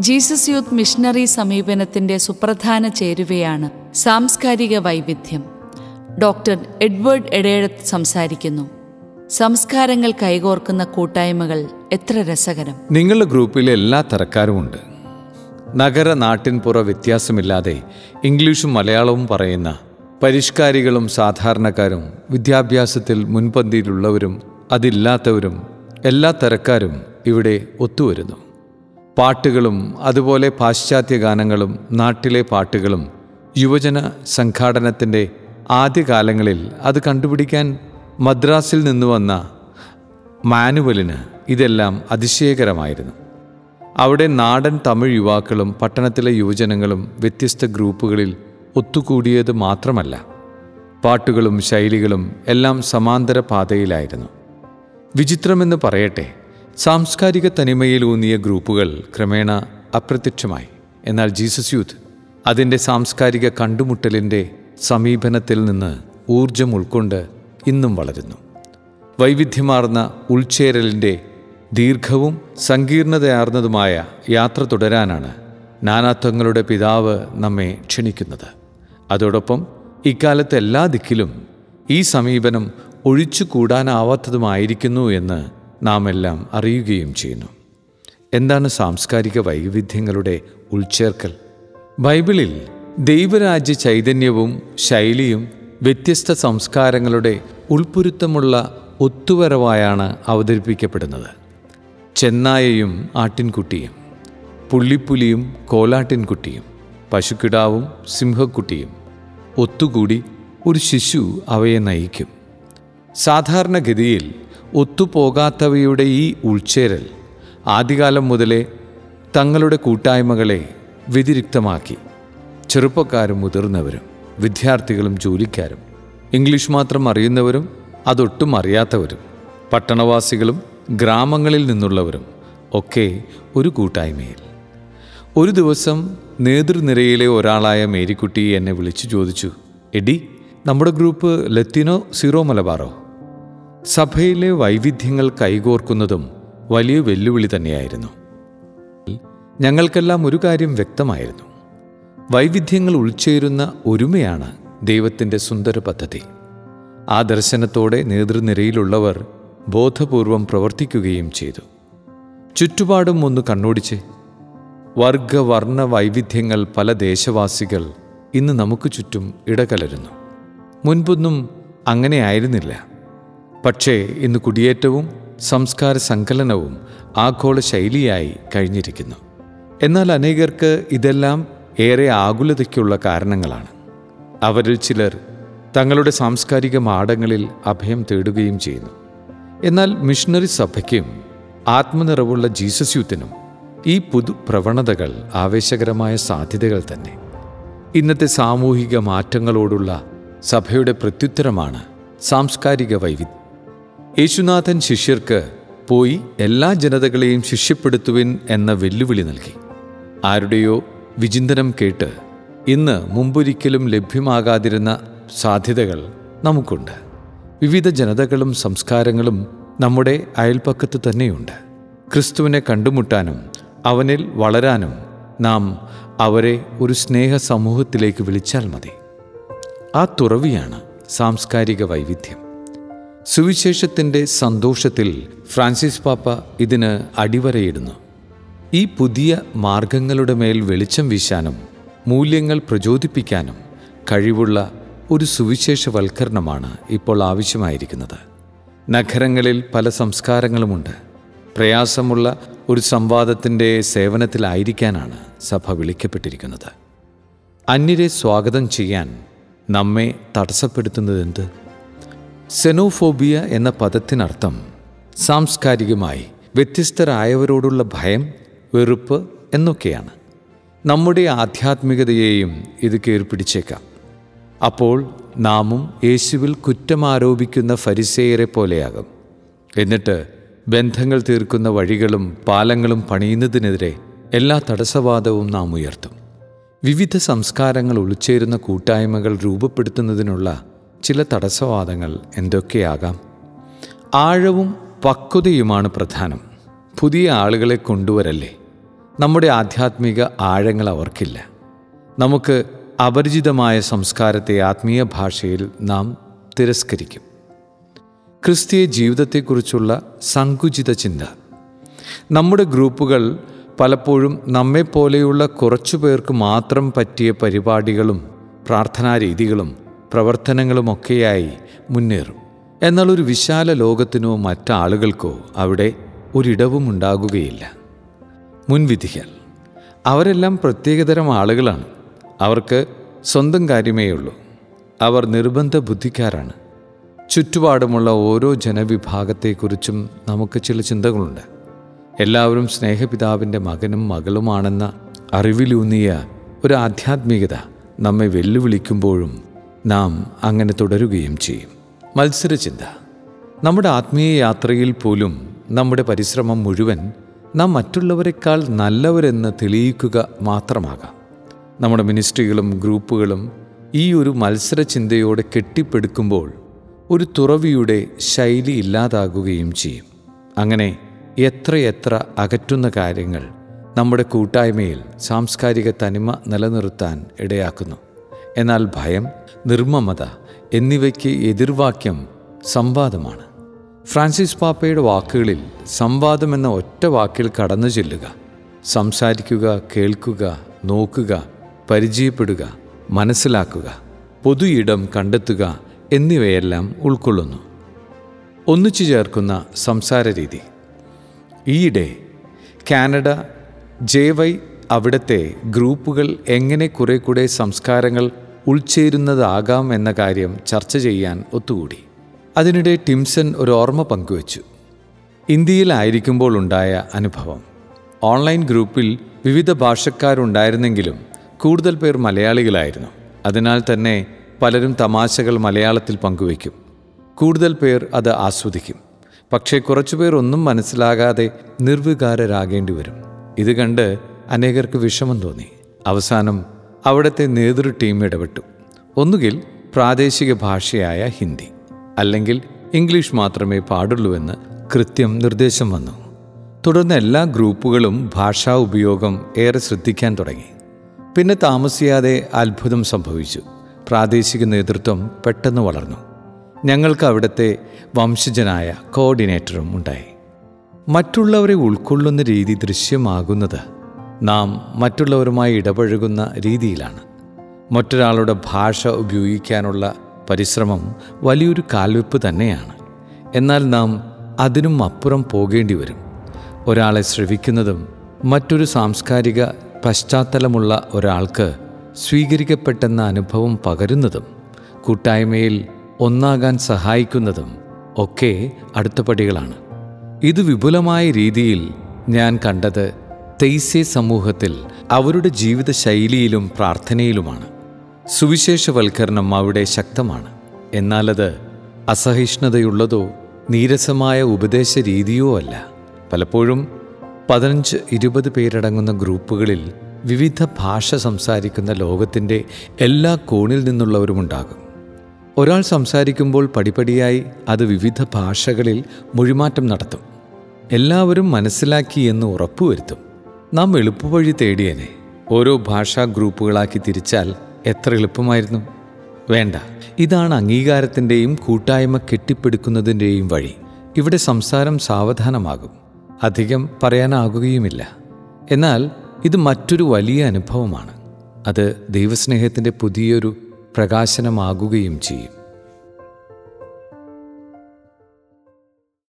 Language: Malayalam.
ജീസസ് യൂത്ത് മിഷണറി സമീപനത്തിന്റെ സുപ്രധാന ചേരുവയാണ് സാംസ്കാരിക വൈവിധ്യം. ഡോക്ടർ എഡ്വേർഡ് എഡേഴത്ത് സംസാരിക്കുന്നു. സംസ്കാരങ്ങൾ കൈകോർക്കുന്ന കൂട്ടായ്മകൾ എത്ര രസകരം. നിങ്ങളുടെ ഗ്രൂപ്പിലെ എല്ലാ തരക്കാരുമുണ്ട് നഗര നാട്ടിൻപുറ വ്യത്യാസമില്ലാതെ ഇംഗ്ലീഷും മലയാളവും പറയുന്ന പരിഷ്കാരികളും സാധാരണക്കാരും വിദ്യാഭ്യാസത്തിൽ മുൻപന്തിയിലുള്ളവരും അതില്ലാത്തവരും എല്ലാ തരക്കാരും ഇവിടെ ഒത്തുവരുന്നു. പാട്ടുകളും അതുപോലെ പാശ്ചാത്യ ഗാനങ്ങളും നാട്ടിലെ പാട്ടുകളും യുവജന സംഘാടനത്തിന്റെ ആദ്യകാലങ്ങളിൽ അത് കണ്ടുപിടിക്കാൻ മദ്രാസിൽ നിന്ന് വന്ന മാനുവലിന് ഇതെല്ലാം അതിശയകരമായിരുന്നു. അവിടെ നാടൻ തമിഴ് യുവാക്കളും പട്ടണത്തിലെ യുവജനങ്ങളും വ്യത്യസ്ത ഗ്രൂപ്പുകളിൽ ഒത്തുകൂടിയത് മാത്രമല്ല. പാട്ടുകളും ശൈലികളും എല്ലാം സമാന്തര പാതയിലായിരുന്നു. വിചിത്രമെന്ന് പറയട്ടെ സാംസ്കാരിക തനിമയിലൂന്നിയ ഗ്രൂപ്പുകൾ ക്രമേണ അപ്രത്യക്ഷമായി. എന്നാൽ ജീസസ് യൂത്ത് അതിന്റെ സാംസ്കാരിക കണ്ടുമുട്ടലിന്റെ സമീപനത്തിൽ നിന്ന് ഊർജം ഉൾക്കൊണ്ട് ഇന്നും വളരുന്നു. വൈവിധ്യമാർന്ന ഉൾച്ചേരലിന്റെ ദീർഘവും സങ്കീർണതയാർന്നതുമായ യാത്ര തുടരാനാണ് നാനാത്വങ്ങളുടെ പിതാവ് നമ്മെ ക്ഷണിക്കുന്നത്. അതോടൊപ്പം ഇക്കാലത്ത് എല്ലാ ദിക്കിലും ഈ സമീപനം ഒഴിച്ചുകൂടാനാവാത്തതുമായിരിക്കുന്നു എന്ന് നാം എല്ലാം അറിയുകയും ചെയ്യുന്നു. എന്താണ് സാംസ്കാരിക വൈവിധ്യങ്ങളുടെ ഉൾച്ചേർക്കൽ? ബൈബിളിൽ ദൈവരാജ്യ ചൈതന്യവും ശൈലിയും വ്യത്യസ്ത സംസ്കാരങ്ങളുടെ ഉൾപ്പൊരുത്തമുള്ള ഒത്തുവരവായാണ് അവതരിപ്പിക്കപ്പെടുന്നത്. ചെന്നായയും ആട്ടിൻകുട്ടിയും പുള്ളിപ്പുലിയും കോലാട്ടിൻകുട്ടിയും പശുക്കിടാവും സിംഹക്കുട്ടിയും ഒത്തുകൂടി ഒരു ശിശു അവയെ നയിക്കും. സാധാരണഗതിയിൽ ഒത്തുപോകാത്തവയുടെ ഈ ഉൾച്ചേരൽ ആദ്യകാലം മുതലേ തങ്ങളുടെ കൂട്ടായ്മകളെ വ്യതിരിക്തമാക്കി. ചെറുപ്പക്കാരും മുതിർന്നവരും വിദ്യാർത്ഥികളും ജോലിക്കാരും ഇംഗ്ലീഷ് മാത്രം അറിയുന്നവരും അതൊട്ടും അറിയാത്തവരും പട്ടണവാസികളും ഗ്രാമങ്ങളിൽ നിന്നുള്ളവരും ഒക്കെ ഒരു കൂട്ടായ്മയിൽ. ഒരു ദിവസം നേതൃനിരയിലെ ഒരാളായ മേരിക്കുട്ടി എന്നെ വിളിച്ചു ചോദിച്ചു എടി നമ്മുടെ ഗ്രൂപ്പ് ലത്തിനോ സീറോ മലബാറോ? സഭയിലെ വൈവിധ്യങ്ങൾ കൈകോർക്കുന്നതും വലിയ വെല്ലുവിളി തന്നെയായിരുന്നു. ഞങ്ങൾക്കെല്ലാം ഒരു കാര്യം വ്യക്തമായിരുന്നു. വൈവിധ്യങ്ങൾ ഉൾച്ചേരുന്ന ഒരുമയാണ് ദൈവത്തിന്റെ സുന്ദര പദ്ധതി. ആ ദർശനത്തോടെ നേതൃനിരയിലുള്ളവർ ബോധപൂർവം പ്രവർത്തിക്കുകയും ചെയ്തു. ചുറ്റുപാടും ഒന്ന് കണ്ണോടിച്ച് വർഗവർണ വൈവിധ്യങ്ങൾ പല ദേശവാസികൾ ഇന്ന് നമുക്ക് ചുറ്റും ഇടകലരുന്നു. മുൻപൊന്നും അങ്ങനെ ആയിരുന്നില്ല. പക്ഷേ ഇന്ന് കുടിയേറ്റവും സംസ്കാര സങ്കലനവും ആഗോള ശൈലിയായി കഴിഞ്ഞിരിക്കുന്നു. എന്നാൽ അനേകർക്ക് ഇതെല്ലാം ഏറെ ആകുലതയ്ക്കുള്ള കാരണങ്ങളാണ്. അവരിൽ ചിലർ തങ്ങളുടെ സാംസ്കാരിക മാടങ്ങളിൽ അഭയം തേടുകയും ചെയ്യുന്നു. എന്നാൽ മിഷണറി സഭയ്ക്കും ആത്മനിറവുള്ള ജീസസ് യൂത്തിനും ഈ പുതു പ്രവണതകൾ ആവേശകരമായ സാധ്യതകൾ തന്നെ. ഇന്നത്തെ സാമൂഹിക മാറ്റങ്ങളോടുള്ള സഭയുടെ പ്രത്യുത്തരമാണ് സാംസ്കാരിക വൈവിധ്യം. യേശുനാഥൻ ശിഷ്യർക്ക് പോയി എല്ലാ ജനതകളെയും ശിഷ്യപ്പെടുത്തുവിൻ എന്ന വെല്ലുവിളി നൽകി. ആരുടെയോ വിചിന്തനം കേട്ട് ഇന്ന് മുമ്പൊരിക്കലും ലഭ്യമാകാതിരുന്ന സാധ്യതകൾ നമുക്കുണ്ട്. വിവിധ ജനതകളും സംസ്കാരങ്ങളും നമ്മുടെ അയൽപ്പക്കത്ത് തന്നെയുണ്ട്. ക്രിസ്തുവിനെ കണ്ടുമുട്ടാനും അവനിൽ വളരാനും നാം അവരെ ഒരു സ്നേഹ സമൂഹത്തിലേക്ക് വിളിച്ചാൽ മതി. ആ തുറവിയാണ് സാംസ്കാരിക വൈവിധ്യം. സുവിശേഷത്തിന്റെ സന്തോഷത്തിൽ ഫ്രാൻസിസ് പാപ്പ ഇതിന് അടിവരയിടുന്നു. ഈ പുതിയ മാർഗങ്ങളുടെ മേൽ വെളിച്ചം വീശാനും മൂല്യങ്ങൾ പ്രചോദിപ്പിക്കാനും കഴിവുള്ള ഒരു സുവിശേഷവൽക്കരണമാണ് ഇപ്പോൾ ആവശ്യമായിരിക്കുന്നത്. നഗരങ്ങളിൽ പല സംസ്കാരങ്ങളുമുണ്ട്. പ്രയാസമുള്ള ഒരു സംവാദത്തിന്റെ സേവനത്തിലായിരിക്കാനാണ് സഭ വിളിക്കപ്പെട്ടിരിക്കുന്നത്. അന്യരെ സ്വാഗതം ചെയ്യാൻ നമ്മെ തടസ്സപ്പെടുത്തുന്നതെന്ത്? സെനോഫോബിയ എന്ന പദത്തിനർത്ഥം സാംസ്കാരികമായി വ്യത്യസ്തരായവരോടുള്ള ഭയം വെറുപ്പ് എന്നൊക്കെയാണ്. നമ്മുടെ ആധ്യാത്മികതയെയും ഇത് കീർപ്പിടിച്ചേക്കാം അപ്പോൾ നാമും യേശുവിൽ കുറ്റമാരോപിക്കുന്ന ഫരിസേയരെ പോലെയാകും. എന്നിട്ട് ബന്ധങ്ങൾ തീർക്കുന്ന വഴികളും പാലങ്ങളും പണിയുന്നതിനെതിരെ എല്ലാ തടസ്സവാദവും നാം ഉയർത്തും. വിവിധ സംസ്കാരങ്ങൾ ഉൾച്ചേരുന്ന കൂട്ടായ്മകൾ രൂപപ്പെടുത്തുന്നതിനുള്ള ചില തടസ്സവാദങ്ങൾ എന്തൊക്കെയാകാം? ആഴവും പക്വതയുമാണ് പ്രധാനം. പുതിയ ആളുകളെ കൊണ്ടുവരല്ലേ? നമ്മുടെ ആധ്യാത്മിക ആഴങ്ങൾ അവർക്കില്ല. നമുക്ക് അപരിചിതമായ സംസ്കാരത്തെ ആത്മീയ ഭാഷയിൽ നാം തിരസ്കരിക്കും. ക്രിസ്തീയ ജീവിതത്തെക്കുറിച്ചുള്ള സങ്കുചിത ചിന്ത. നമ്മുടെ ഗ്രൂപ്പുകൾ പലപ്പോഴും നമ്മെപ്പോലെയുള്ള കുറച്ചു പേർക്ക് മാത്രം പറ്റിയ പരിപാടികളും പ്രാർത്ഥനാ രീതികളും പ്രവർത്തനങ്ങളുമൊക്കെയായി മുന്നേറും. എന്നാൽ ഒരു വിശാല ലോകത്തിനോ മറ്റാളുകൾക്കോ അവിടെ ഒരിടവും ഉണ്ടാകുകയില്ല മുൻവിധികൾ. അവരെല്ലാം പ്രത്യേകതരം ആളുകളാണ്. അവർക്ക് സ്വന്തം കാര്യമേ ഉള്ളൂ അവർ നിർബന്ധ ബുദ്ധിക്കാരാണ്. ചുറ്റുപാടുമുള്ള ഓരോ ജനവിഭാഗത്തെക്കുറിച്ചും നമുക്ക് ചില ചിന്തകളുണ്ട്. എല്ലാവരും സ്നേഹപിതാവിന്റെ മകനും മകളുമാണെന്ന അറിവിലൂന്നിയ ഒരു ആധ്യാത്മികത നമ്മെ വെല്ലുവിളിക്കുമ്പോഴും നാം അങ്ങനെ തുടരുകയും ചെയ്യും. മത്സരചിന്ത. നമ്മുടെ ആത്മീയ യാത്രയിൽ പോലും നമ്മുടെ പരിശ്രമം മുഴുവൻ നാം മറ്റുള്ളവരെക്കാൾ നല്ലവരെന്ന് തെളിയിക്കുക മാത്രമാകാം. നമ്മുടെ മിനിസ്ട്രികളും ഗ്രൂപ്പുകളും ഈ ഒരു മത്സരചിന്തയോടെ കെട്ടിപ്പടുക്കുമ്പോൾ ഒരു തുറവിയുടെ ശൈലി ഇല്ലാതാകുകയും ചെയ്യും. അങ്ങനെ എത്രയെത്ര അകറ്റുന്ന കാര്യങ്ങൾ നമ്മുടെ കൂട്ടായ്മയിൽ സാംസ്കാരിക തനിമ നിലനിർത്താൻ ഇടയാക്കുന്നു. എന്നാൽ ഭയം നിർമ്മമത എന്നിവയ്ക്ക് എതിർവാക്യം സംവാദമാണ്. ഫ്രാൻസിസ് പാപ്പയുടെ വാക്കുകളിൽ സംവാദം എന്ന ഒറ്റ വാക്കിൽ കടന്നു ചെല്ലുക സംസാരിക്കുക കേൾക്കുക നോക്കുക പരിചയപ്പെടുക മനസ്സിലാക്കുക പൊതു ഇടം കണ്ടെത്തുക എന്നിവയെല്ലാം ഉൾക്കൊള്ളുന്നു. ഒന്നിച്ചു ചേർക്കുന്ന സംസാര രീതി. ഈയിടെ കാനഡ ജെ വൈ അവിടുത്തെ ഗ്രൂപ്പുകൾ എങ്ങനെ കുറെ കൂടെ സംസ്കാരങ്ങൾ ഉൾച്ചേരുന്നതാകാം എന്ന കാര്യം ചർച്ച ചെയ്യാൻ ഒത്തുകൂടി. അതിനിടെ ടിംസൺ ഒരു ഓർമ്മ പങ്കുവച്ചു. ഇന്ത്യയിലായിരിക്കുമ്പോൾ ഉണ്ടായ അനുഭവം. ഓൺലൈൻ ഗ്രൂപ്പിൽ വിവിധ ഭാഷക്കാരുണ്ടായിരുന്നെങ്കിലും കൂടുതൽ പേർ മലയാളികളായിരുന്നു. അതിനാൽ തന്നെ പലരും തമാശകൾ മലയാളത്തിൽ പങ്കുവയ്ക്കും. കൂടുതൽ പേർ അത് ആസ്വദിക്കും. പക്ഷേ കുറച്ചുപേർ ഒന്നും മനസ്സിലാകാതെ നിർവികാരരാകേണ്ടി വരും ഇത് കണ്ട് അനേകർക്ക് വിഷമം തോന്നി. അവസാനം അവിടുത്തെ നേതൃ ടീം ഇടപെട്ടു. ഒന്നുകിൽ പ്രാദേശിക ഭാഷയായ ഹിന്ദി അല്ലെങ്കിൽ ഇംഗ്ലീഷ് മാത്രമേ പാടുള്ളൂവെന്ന് കൃത്യം നിർദ്ദേശം വന്നു. തുടർന്ന് എല്ലാ ഗ്രൂപ്പുകളും ഭാഷാ ഉപയോഗം ഏറെ ശ്രദ്ധിക്കാൻ തുടങ്ങി. പിന്നെ താമസിയാതെ അത്ഭുതം സംഭവിച്ചു. പ്രാദേശിക നേതൃത്വം പെട്ടെന്ന് വളർന്നു. ഞങ്ങൾക്ക് അവിടുത്തെ വംശജനായ കോർഡിനേറ്ററും ഉണ്ടായി. മറ്റുള്ളവരെ ഉൾക്കൊള്ളുന്ന രീതി ദൃശ്യമാകുന്നത് നാം മറ്റുള്ളവരുമായി ഇടപഴകുന്ന രീതിയിലാണ്. മറ്റൊരാളുടെ ഭാഷ ഉപയോഗിക്കാനുള്ള പരിശ്രമം വലിയൊരു കാൽവെപ്പ് തന്നെയാണ്. എന്നാൽ നാം അതിനും അപ്പുറം പോകേണ്ടി വരും. ഒരാളെ ശ്രവിക്കുന്നതും മറ്റൊരു സാംസ്കാരിക പശ്ചാത്തലമുള്ള ഒരാൾക്ക് സ്വീകരിക്കപ്പെട്ടെന്ന അനുഭവം പകരുന്നതും കൂട്ടായ്മയിൽ ഒന്നാകാൻ സഹായിക്കുന്നതും ഒക്കെ അടുത്ത പടികളാണ്. ഇത് വിപുലമായ രീതിയിൽ ഞാൻ കണ്ടത് തെയ്സെ സമൂഹത്തിൽ അവരുടെ ജീവിത ശൈലിയിലും പ്രാർത്ഥനയിലുമാണ്. സുവിശേഷവൽക്കരണം അവിടെ ശക്തമാണ്. എന്നാലത് അസഹിഷ്ണുതയുള്ളതോ നീരസമായ ഉപദേശ രീതിയോ അല്ല. പലപ്പോഴും പതിനഞ്ച് ഇരുപത് പേരടങ്ങുന്ന ഗ്രൂപ്പുകളിൽ വിവിധ ഭാഷ സംസാരിക്കുന്ന ലോകത്തിന്റെ എല്ലാ കോണിൽ നിന്നുള്ളവരുമുണ്ടാകും ഒരാൾ സംസാരിക്കുമ്പോൾ പടിപടിയായി അത് വിവിധ ഭാഷകളിൽ മൊഴിമാറ്റം നടത്തും. എല്ലാവരും മനസ്സിലാക്കി എന്ന് ഉറപ്പുവരുത്തും. നാം എളുപ്പവഴി തേടിയനെ. ഓരോ ഭാഷാ ഗ്രൂപ്പുകളാക്കി തിരിച്ചാൽ എത്ര എളുപ്പമായിരുന്നു. വേണ്ട ഇതാണ് അംഗീകാരത്തിന്റെയും കൂട്ടായ്മ കെട്ടിപ്പടുക്കുന്നതിന്റെയും വഴി. ഇവിടെ സംസാരം സാവധാനമാകും. അധികം പറയാനാകുകയുമില്ല. എന്നാൽ ഇത് മറ്റൊരു വലിയ അനുഭവമാണ്. അത് ദൈവസ്നേഹത്തിന്റെ പുതിയൊരു പ്രകാശനമാകുകയും ചെയ്യും.